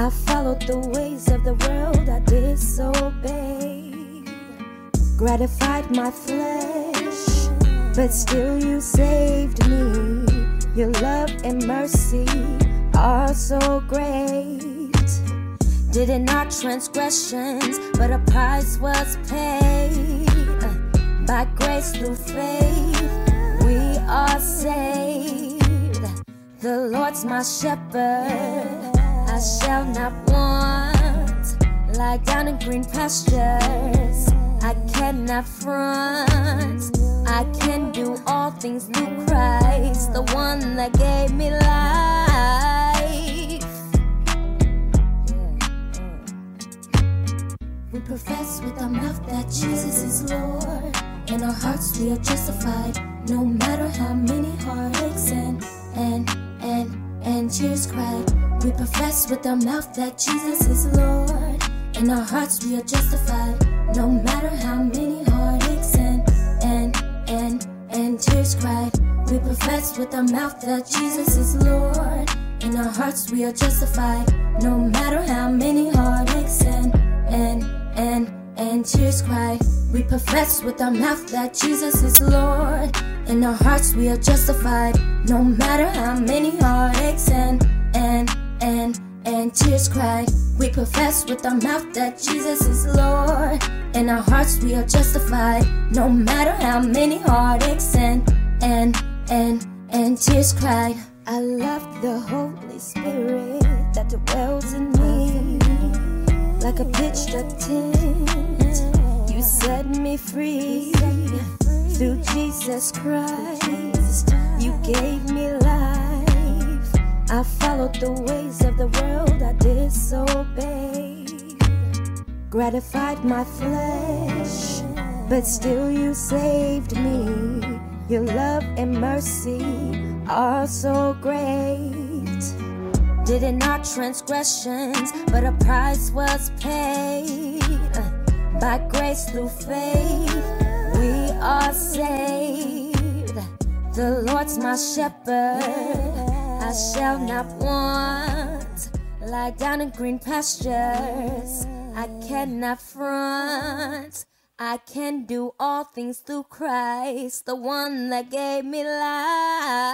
I followed the ways of the world, I disobeyed. Gratified my flesh, but still you saved me. Your love and mercy are so great. Did it not transgressions, but a price was paid. By grace through faith, we are saved. The Lord's my shepherd, I shall not want. Lie down in green pastures, I cannot front. I can do all things through Christ, the one that gave me life. Uh. We profess with our mouth that Jesus is Lord. In our hearts we are justified, no matter how many heartaches and and and and tears cried. We profess with our mouth that Jesus is Lord. In our hearts we are justified, no matter how many heartaches and and and and tears cried. We profess with our mouth that Jesus is Lord. In our hearts we are justified, no matter how many heartaches and and and and tears cried. We profess with our mouth that Jesus is Lord. In our hearts we are justified, no matter how many heartaches and and and and tears cried. We profess with our mouth that Jesus is Lord. In our hearts we are justified, no matter how many heartaches and and and and tears cried. I love the Holy Spirit that dwells in me, like a pitched a tent. You set me free through Jesus Christ. You gave me life. I followed the ways of the world, I disobeyed. Gratified my flesh, but still you saved me. Your love and mercy are so great. Did it not transgressions, but a price was paid. By grace through faith, we are saved. The Lord's my shepherd, I shall not want. Lie down in green pastures, I cannot front. I can do all things through Christ, the one that gave me life.